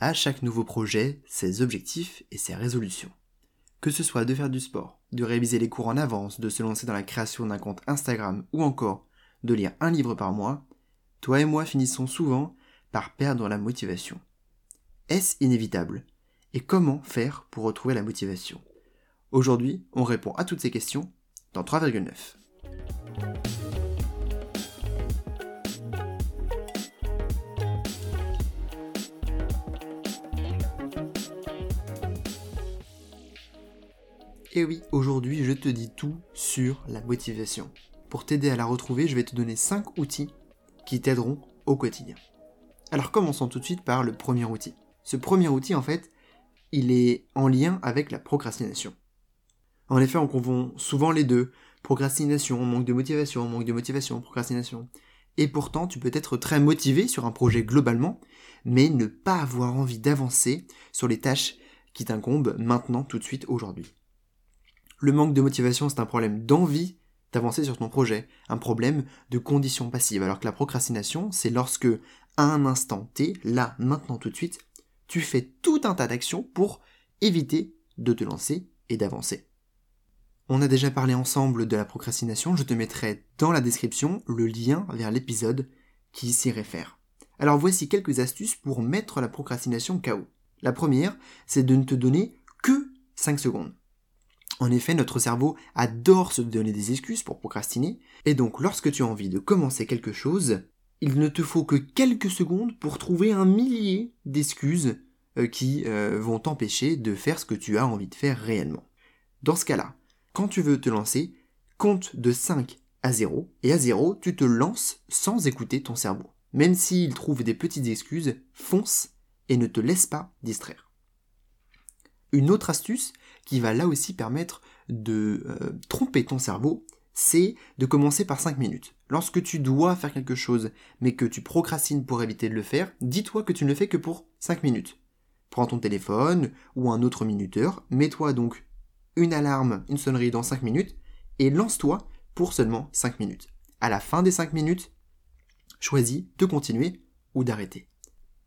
à chaque nouveau projet ses objectifs et ses résolutions. Que ce soit de faire du sport, de réviser les cours en avance, de se lancer dans la création d'un compte Instagram ou encore de lire un livre par mois, toi et moi finissons souvent par perdre la motivation. Est-ce inévitable? Et comment faire pour retrouver la motivation? Aujourd'hui, on répond à toutes ces questions dans 3,9. Et oui, aujourd'hui, je te dis tout sur la motivation. Pour t'aider à la retrouver, je vais te donner 5 outils qui t'aideront au quotidien. Alors commençons tout de suite par le premier outil. Ce premier outil, en fait, il est en lien avec la procrastination. En effet, on confond souvent les deux. Procrastination, manque de motivation, manque de motivation, procrastination. Et pourtant, tu peux être très motivé sur un projet globalement, mais ne pas avoir envie d'avancer sur les tâches qui t'incombent maintenant, tout de suite, aujourd'hui. Le manque de motivation, c'est un problème d'envie d'avancer sur ton projet, un problème de conditions passives, alors que la procrastination, c'est lorsque, à un instant T, là, maintenant, tout de suite, tu fais tout un tas d'actions pour éviter de te lancer et d'avancer. On a déjà parlé ensemble de la procrastination, je te mettrai dans la description le lien vers l'épisode qui s'y réfère. Alors voici quelques astuces pour mettre la procrastination KO. La première, c'est de ne te donner que 5 secondes. En effet, notre cerveau adore se donner des excuses pour procrastiner, et donc lorsque tu as envie de commencer quelque chose, il ne te faut que quelques secondes pour trouver un millier d'excuses euh, qui euh, vont t'empêcher de faire ce que tu as envie de faire réellement. Dans ce cas-là, quand tu veux te lancer, compte de 5 à 0, et à 0, tu te lances sans écouter ton cerveau. Même s'il trouve des petites excuses, fonce et ne te laisse pas distraire. Une autre astuce qui va là aussi permettre de euh, tromper ton cerveau, c'est de commencer par 5 minutes. Lorsque tu dois faire quelque chose, mais que tu procrastines pour éviter de le faire, dis-toi que tu ne le fais que pour 5 minutes. Prends ton téléphone ou un autre minuteur, mets-toi donc une alarme, une sonnerie dans 5 minutes, et lance-toi pour seulement 5 minutes. À la fin des 5 minutes, choisis de continuer ou d'arrêter.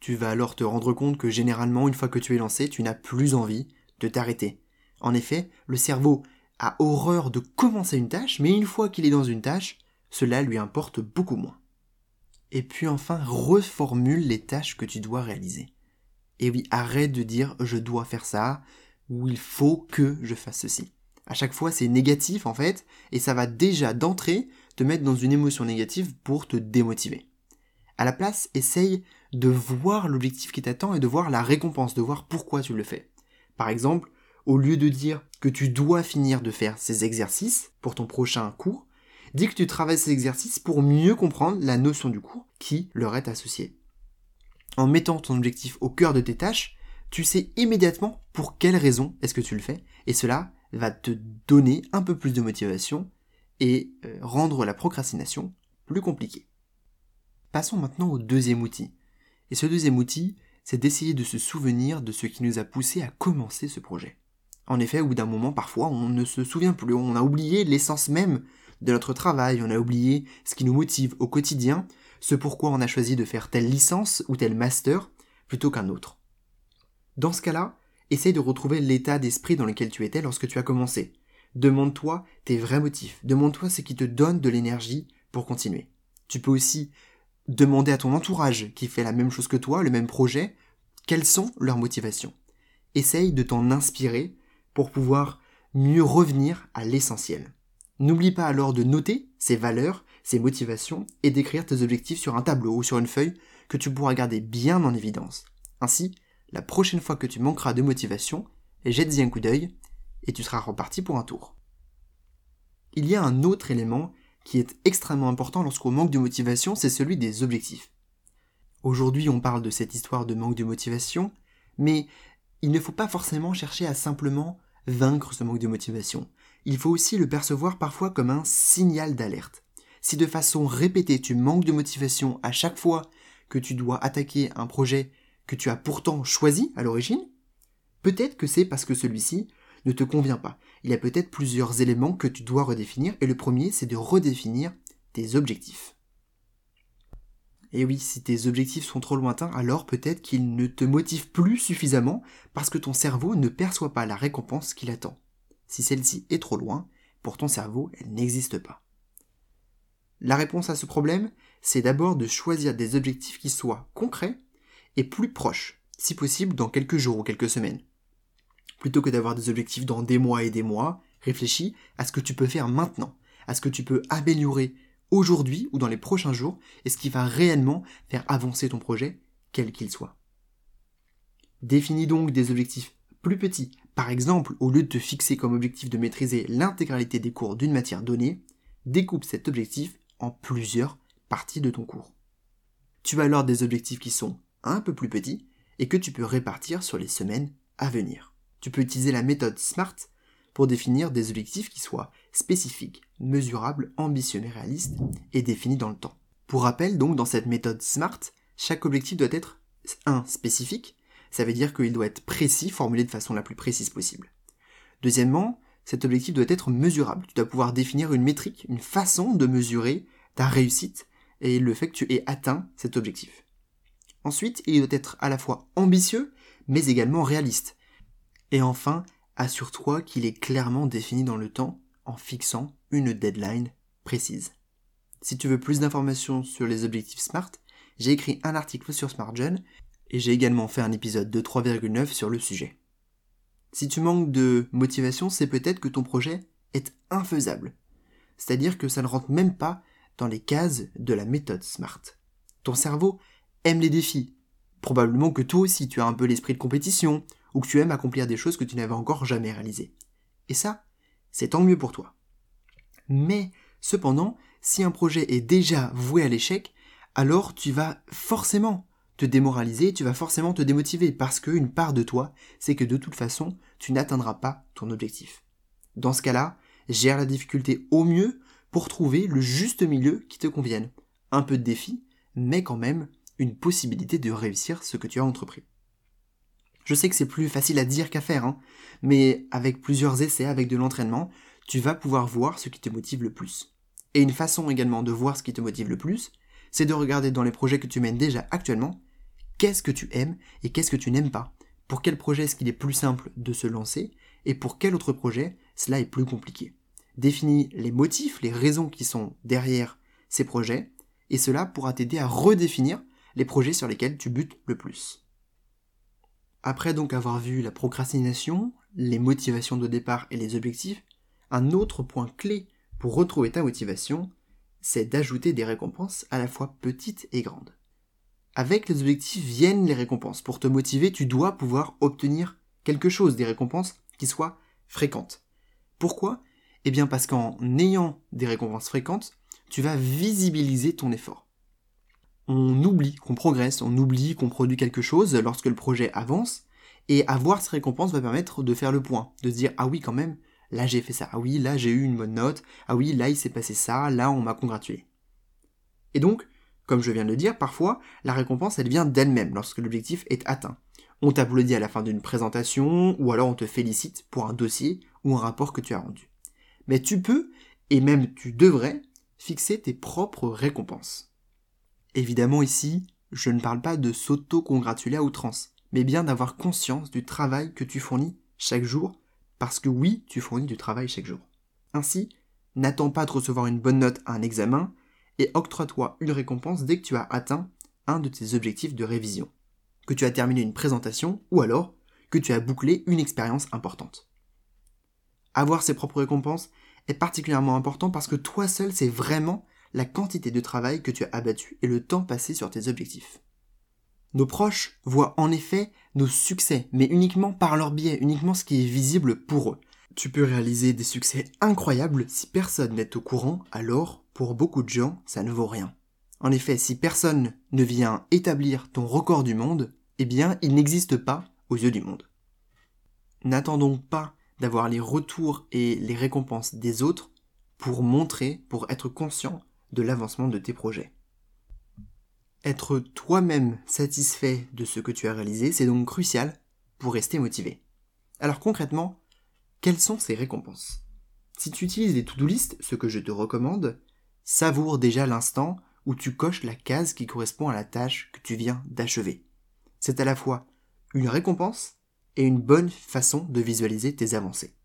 Tu vas alors te rendre compte que généralement, une fois que tu es lancé, tu n'as plus envie de t'arrêter. En effet, le cerveau a horreur de commencer une tâche, mais une fois qu'il est dans une tâche, cela lui importe beaucoup moins. Et puis enfin, reformule les tâches que tu dois réaliser. Et oui, arrête de dire je dois faire ça, ou il faut que je fasse ceci. À chaque fois, c'est négatif en fait, et ça va déjà d'entrée te mettre dans une émotion négative pour te démotiver. À la place, essaye de voir l'objectif qui t'attend et de voir la récompense, de voir pourquoi tu le fais. Par exemple, au lieu de dire que tu dois finir de faire ces exercices pour ton prochain cours, dis que tu travailles ces exercices pour mieux comprendre la notion du cours qui leur est associée. En mettant ton objectif au cœur de tes tâches, tu sais immédiatement pour quelle raison est-ce que tu le fais, et cela va te donner un peu plus de motivation et euh, rendre la procrastination plus compliquée. Passons maintenant au deuxième outil. Et ce deuxième outil, c'est d'essayer de se souvenir de ce qui nous a poussé à commencer ce projet. En effet, au bout d'un moment, parfois, on ne se souvient plus, on a oublié l'essence même de notre travail, on a oublié ce qui nous motive au quotidien, ce pourquoi on a choisi de faire telle licence ou tel master plutôt qu'un autre. Dans ce cas-là, essaye de retrouver l'état d'esprit dans lequel tu étais lorsque tu as commencé. Demande-toi tes vrais motifs, demande-toi ce qui te donne de l'énergie pour continuer. Tu peux aussi demander à ton entourage qui fait la même chose que toi, le même projet, quelles sont leurs motivations. Essaye de t'en inspirer pour pouvoir mieux revenir à l'essentiel. N'oublie pas alors de noter ces valeurs, ces motivations et d'écrire tes objectifs sur un tableau ou sur une feuille que tu pourras garder bien en évidence. Ainsi, la prochaine fois que tu manqueras de motivation, jette-y un coup d'œil et tu seras reparti pour un tour. Il y a un autre élément qui est extrêmement important lorsqu'on manque de motivation, c'est celui des objectifs. Aujourd'hui, on parle de cette histoire de manque de motivation, mais il ne faut pas forcément chercher à simplement vaincre ce manque de motivation. Il faut aussi le percevoir parfois comme un signal d'alerte. Si de façon répétée tu manques de motivation à chaque fois que tu dois attaquer un projet que tu as pourtant choisi à l'origine, peut-être que c'est parce que celui-ci ne te convient pas. Il y a peut-être plusieurs éléments que tu dois redéfinir et le premier c'est de redéfinir tes objectifs. Et oui, si tes objectifs sont trop lointains, alors peut-être qu'ils ne te motivent plus suffisamment parce que ton cerveau ne perçoit pas la récompense qu'il attend. Si celle-ci est trop loin, pour ton cerveau, elle n'existe pas. La réponse à ce problème, c'est d'abord de choisir des objectifs qui soient concrets et plus proches, si possible dans quelques jours ou quelques semaines. Plutôt que d'avoir des objectifs dans des mois et des mois, réfléchis à ce que tu peux faire maintenant, à ce que tu peux améliorer aujourd'hui ou dans les prochains jours, et ce qui va réellement faire avancer ton projet, quel qu'il soit. Définis donc des objectifs plus petits. Par exemple, au lieu de te fixer comme objectif de maîtriser l'intégralité des cours d'une matière donnée, découpe cet objectif en plusieurs parties de ton cours. Tu as alors des objectifs qui sont un peu plus petits et que tu peux répartir sur les semaines à venir. Tu peux utiliser la méthode SMART pour définir des objectifs qui soient spécifiques, mesurables, ambitieux mais réalistes et définis dans le temps. Pour rappel, donc, dans cette méthode SMART, chaque objectif doit être un spécifique, ça veut dire qu'il doit être précis, formulé de façon la plus précise possible. Deuxièmement, cet objectif doit être mesurable. Tu dois pouvoir définir une métrique, une façon de mesurer ta réussite et le fait que tu aies atteint cet objectif. Ensuite, il doit être à la fois ambitieux, mais également réaliste. Et enfin, assure-toi qu'il est clairement défini dans le temps en fixant une deadline précise. Si tu veux plus d'informations sur les objectifs SMART, j'ai écrit un article sur SmartGen et j'ai également fait un épisode de 3,9 sur le sujet. Si tu manques de motivation, c'est peut-être que ton projet est infaisable. C'est-à-dire que ça ne rentre même pas dans les cases de la méthode SMART. Ton cerveau aime les défis. Probablement que toi aussi tu as un peu l'esprit de compétition, ou que tu aimes accomplir des choses que tu n'avais encore jamais réalisées. Et ça, c'est tant mieux pour toi. Mais, cependant, si un projet est déjà voué à l'échec, alors tu vas forcément te démoraliser, tu vas forcément te démotiver, parce qu'une part de toi, c'est que de toute façon, tu n'atteindras pas ton objectif. Dans ce cas-là, gère la difficulté au mieux pour trouver le juste milieu qui te convienne. Un peu de défi, mais quand même une possibilité de réussir ce que tu as entrepris. Je sais que c'est plus facile à dire qu'à faire, hein, mais avec plusieurs essais, avec de l'entraînement, tu vas pouvoir voir ce qui te motive le plus. Et une façon également de voir ce qui te motive le plus, c'est de regarder dans les projets que tu mènes déjà actuellement, qu'est-ce que tu aimes et qu'est-ce que tu n'aimes pas. Pour quel projet est-ce qu'il est plus simple de se lancer, et pour quel autre projet cela est plus compliqué. Définis les motifs, les raisons qui sont derrière ces projets, et cela pourra t'aider à redéfinir les projets sur lesquels tu butes le plus. Après donc avoir vu la procrastination, les motivations de départ et les objectifs, un autre point clé pour retrouver ta motivation, c'est d'ajouter des récompenses à la fois petites et grandes. Avec les objectifs viennent les récompenses. Pour te motiver, tu dois pouvoir obtenir quelque chose, des récompenses qui soient fréquentes. Pourquoi? Eh bien parce qu'en ayant des récompenses fréquentes, tu vas visibiliser ton effort. On oublie qu'on progresse, on oublie qu'on produit quelque chose lorsque le projet avance, et avoir ces récompenses va permettre de faire le point, de se dire ah oui quand même, là j'ai fait ça, ah oui là j'ai eu une bonne note, ah oui là il s'est passé ça, là on m'a congratulé. Et donc, comme je viens de le dire, parfois la récompense elle vient d'elle-même lorsque l'objectif est atteint. On t'applaudit à la fin d'une présentation, ou alors on te félicite pour un dossier ou un rapport que tu as rendu. Mais tu peux, et même tu devrais, fixer tes propres récompenses. Évidemment ici, je ne parle pas de s'auto-congratuler à outrance, mais bien d'avoir conscience du travail que tu fournis chaque jour, parce que oui, tu fournis du travail chaque jour. Ainsi, n'attends pas de recevoir une bonne note à un examen, et octroie-toi une récompense dès que tu as atteint un de tes objectifs de révision, que tu as terminé une présentation, ou alors que tu as bouclé une expérience importante. Avoir ses propres récompenses est particulièrement important parce que toi seul c'est vraiment la quantité de travail que tu as abattu et le temps passé sur tes objectifs. Nos proches voient en effet nos succès, mais uniquement par leur biais, uniquement ce qui est visible pour eux. Tu peux réaliser des succès incroyables si personne n'est au courant, alors pour beaucoup de gens, ça ne vaut rien. En effet, si personne ne vient établir ton record du monde, eh bien, il n'existe pas aux yeux du monde. N'attends donc pas d'avoir les retours et les récompenses des autres pour montrer, pour être conscient de l'avancement de tes projets. Être toi-même satisfait de ce que tu as réalisé, c'est donc crucial pour rester motivé. Alors concrètement, quelles sont ces récompenses? Si tu utilises les to-do list, ce que je te recommande, savoure déjà l'instant où tu coches la case qui correspond à la tâche que tu viens d'achever. C'est à la fois une récompense et une bonne façon de visualiser tes avancées.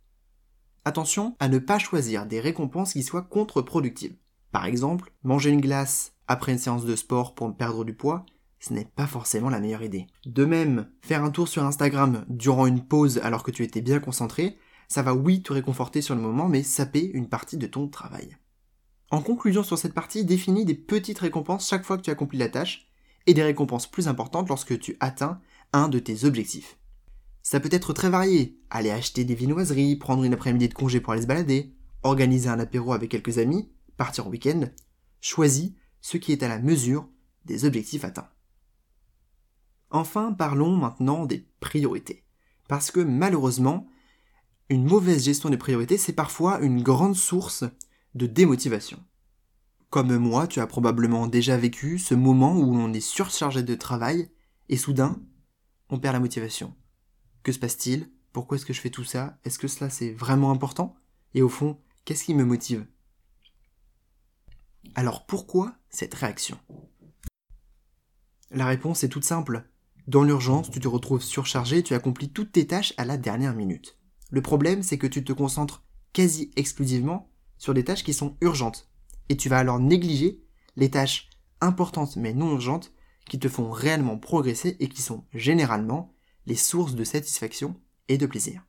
Attention à ne pas choisir des récompenses qui soient contre-productives. Par exemple, manger une glace après une séance de sport pour perdre du poids, ce n'est pas forcément la meilleure idée. De même, faire un tour sur Instagram durant une pause alors que tu étais bien concentré, ça va oui te réconforter sur le moment, mais saper une partie de ton travail. En conclusion sur cette partie, définis des petites récompenses chaque fois que tu accomplis la tâche, et des récompenses plus importantes lorsque tu atteins un de tes objectifs. Ça peut être très varié, aller acheter des viennoiseries, prendre une après-midi de congé pour aller se balader, organiser un apéro avec quelques amis, partir en week-end. Choisis ce qui est à la mesure des objectifs atteints. Enfin, parlons maintenant des priorités. Parce que malheureusement, une mauvaise gestion des priorités, c'est parfois une grande source de démotivation. Comme moi, tu as probablement déjà vécu ce moment où on est surchargé de travail et soudain, on perd la motivation. Que se passe-t-il? Pourquoi est-ce que je fais tout ça? Est-ce que cela c'est vraiment important? Et au fond, qu'est-ce qui me motive? Alors pourquoi cette réaction? La réponse est toute simple. Dans l'urgence, tu te retrouves surchargé et tu accomplis toutes tes tâches à la dernière minute. Le problème, c'est que tu te concentres quasi exclusivement sur des tâches qui sont urgentes. Et tu vas alors négliger les tâches importantes mais non urgentes qui te font réellement progresser et qui sont généralement les sources de satisfaction et de plaisir.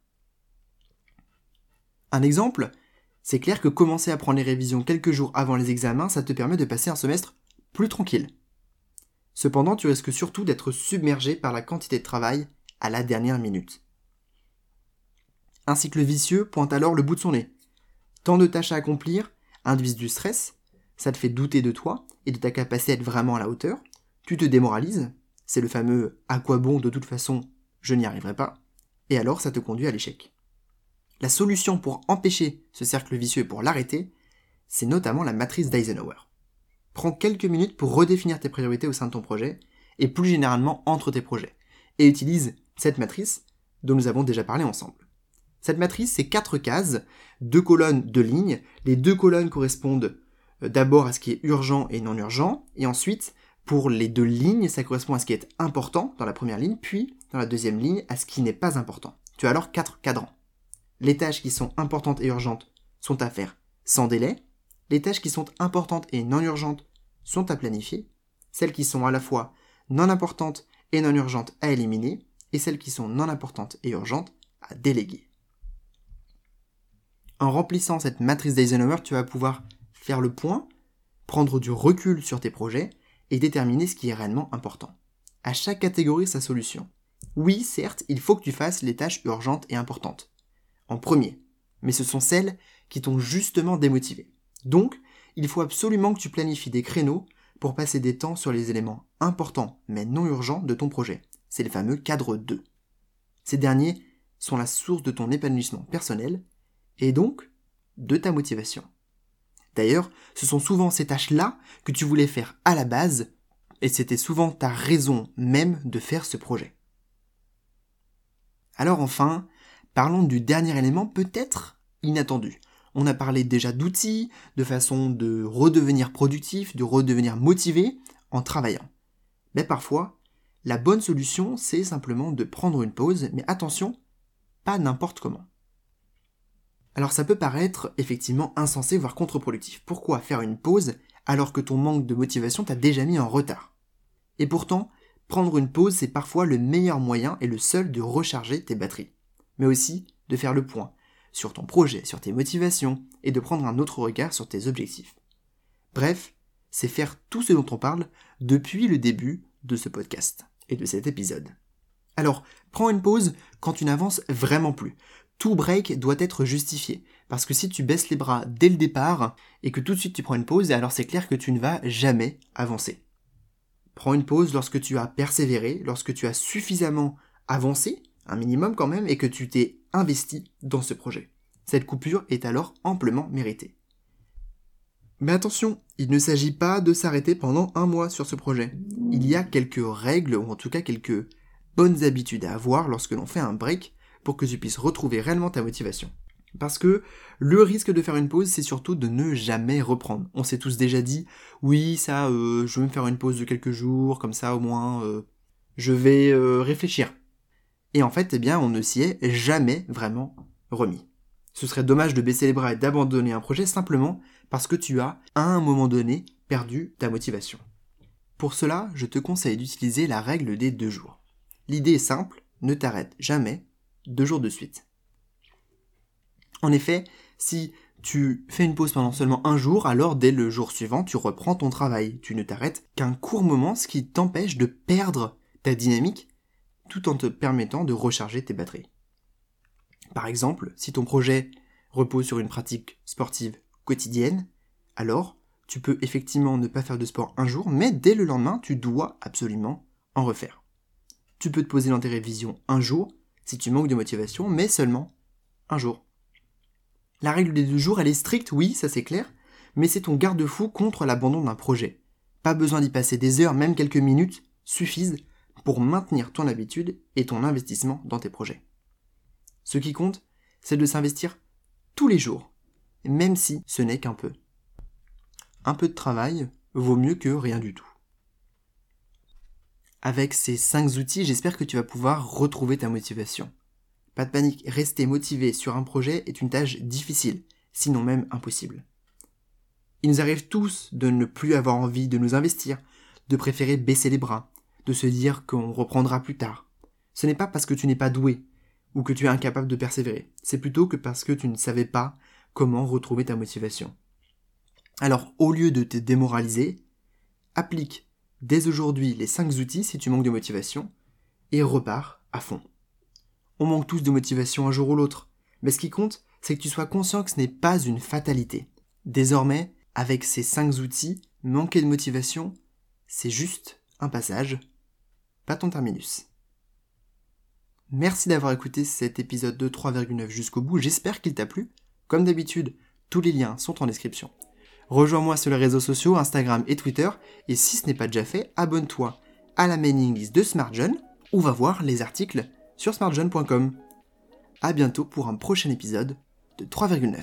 Un exemple, c'est clair que commencer à prendre les révisions quelques jours avant les examens, ça te permet de passer un semestre plus tranquille. Cependant, tu risques surtout d'être submergé par la quantité de travail à la dernière minute. Un cycle vicieux pointe alors le bout de son nez. Tant de tâches à accomplir induisent du stress, ça te fait douter de toi et de ta capacité à être vraiment à la hauteur, tu te démoralises, c'est le fameux à quoi bon? de toute façon je n'y arriverai pas, et alors ça te conduit à l'échec. La solution pour empêcher ce cercle vicieux et pour l'arrêter, c'est notamment la matrice d'Eisenhower. Prends quelques minutes pour redéfinir tes priorités au sein de ton projet, et plus généralement entre tes projets, et utilise cette matrice dont nous avons déjà parlé ensemble. Cette matrice, c'est quatre cases, deux colonnes, deux lignes. Les deux colonnes correspondent euh, d'abord à ce qui est urgent et non urgent, et ensuite, pour les deux lignes, ça correspond à ce qui est important dans la première ligne, puis dans la deuxième ligne, à ce qui n'est pas important. Tu as alors quatre cadrans. Les tâches qui sont importantes et urgentes sont à faire sans délai, les tâches qui sont importantes et non urgentes sont à planifier, celles qui sont à la fois non importantes et non urgentes à éliminer, et celles qui sont non importantes et urgentes à déléguer. En remplissant cette matrice d'Eisenhower, tu vas pouvoir faire le point, prendre du recul sur tes projets et déterminer ce qui est réellement important. À chaque catégorie sa solution. Oui, certes, il faut que tu fasses les tâches urgentes et importantes. En premier. Mais ce sont celles qui t'ont justement démotivé. Donc, il faut absolument que tu planifies des créneaux pour passer des temps sur les éléments importants mais non urgents de ton projet. C'est le fameux cadre 2. Ces derniers sont la source de ton épanouissement personnel et donc de ta motivation. D'ailleurs, ce sont souvent ces tâches-là que tu voulais faire à la base et c'était souvent ta raison même de faire ce projet. Alors enfin, parlons du dernier élément peut-être inattendu. On a parlé déjà d'outils, de façon de redevenir productif, de redevenir motivé en travaillant. Mais parfois, la bonne solution, c'est simplement de prendre une pause, mais attention, pas n'importe comment. Alors ça peut paraître effectivement insensé, voire contre-productif. Pourquoi faire une pause alors que ton manque de motivation t'a déjà mis en retard? Et pourtant, prendre une pause, c'est parfois le meilleur moyen et le seul de recharger tes batteries. Mais aussi de faire le point, sur ton projet, sur tes motivations, et de prendre un autre regard sur tes objectifs. Bref, c'est faire tout ce dont on parle depuis le début de ce podcast et de cet épisode. Alors, prends une pause quand tu n'avances vraiment plus. Tout break doit être justifié. Parce que si tu baisses les bras dès le départ et que tout de suite tu prends une pause, alors c'est clair que tu ne vas jamais avancer. Prends une pause lorsque tu as persévéré, lorsque tu as suffisamment avancé, un minimum quand même, et que tu t'es investi dans ce projet. Cette coupure est alors amplement méritée. Mais attention, il ne s'agit pas de s'arrêter pendant un mois sur ce projet. Il y a quelques règles, ou en tout cas quelques bonnes habitudes à avoir lorsque l'on fait un break pour que tu puisses retrouver réellement ta motivation. Parce que le risque de faire une pause, c'est surtout de ne jamais reprendre. On s'est tous déjà dit, oui, ça, euh, je vais me faire une pause de quelques jours, comme ça au moins, euh, je vais euh, réfléchir. Et en fait, eh bien, on ne s'y est jamais vraiment remis. Ce serait dommage de baisser les bras et d'abandonner un projet simplement parce que tu as, à un moment donné, perdu ta motivation. Pour cela, je te conseille d'utiliser la règle des deux jours. L'idée est simple, ne t'arrête jamais deux jours de suite. En effet, si tu fais une pause pendant seulement un jour, alors dès le jour suivant, tu reprends ton travail. Tu ne t'arrêtes qu'un court moment, ce qui t'empêche de perdre ta dynamique tout en te permettant de recharger tes batteries. Par exemple, si ton projet repose sur une pratique sportive quotidienne, alors tu peux effectivement ne pas faire de sport un jour, mais dès le lendemain, tu dois absolument en refaire. Tu peux te poser dans tes révisions un jour, si tu manques de motivation, mais seulement un jour. La règle des deux jours, elle est stricte, oui, ça c'est clair, mais c'est ton garde-fou contre l'abandon d'un projet. Pas besoin d'y passer des heures, même quelques minutes suffisent pour maintenir ton habitude et ton investissement dans tes projets. Ce qui compte, c'est de s'investir tous les jours, même si ce n'est qu'un peu. Un peu de travail vaut mieux que rien du tout. Avec ces 5 outils, j'espère que tu vas pouvoir retrouver ta motivation. Pas de panique, rester motivé sur un projet est une tâche difficile, sinon même impossible. Il nous arrive tous de ne plus avoir envie de nous investir, de préférer baisser les bras, de se dire qu'on reprendra plus tard. Ce n'est pas parce que tu n'es pas doué, ou que tu es incapable de persévérer, c'est plutôt que parce que tu ne savais pas comment retrouver ta motivation. Alors, au lieu de te démoraliser, applique dès aujourd'hui les 5 outils si tu manques de motivation, et repars à fond. On manque tous de motivation un jour ou l'autre, mais ce qui compte, c'est que tu sois conscient que ce n'est pas une fatalité. Désormais, avec ces 5 outils, manquer de motivation, c'est juste un passage, pas ton terminus. Merci d'avoir écouté cet épisode de 3,9 jusqu'au bout, j'espère qu'il t'a plu. Comme d'habitude, tous les liens sont en description. Rejoins-moi sur les réseaux sociaux, Instagram et Twitter, et si ce n'est pas déjà fait, abonne-toi à la mailing list de SmartJeune, ou va voir les articles sur smartjeune.com. A bientôt pour un prochain épisode de 3,9.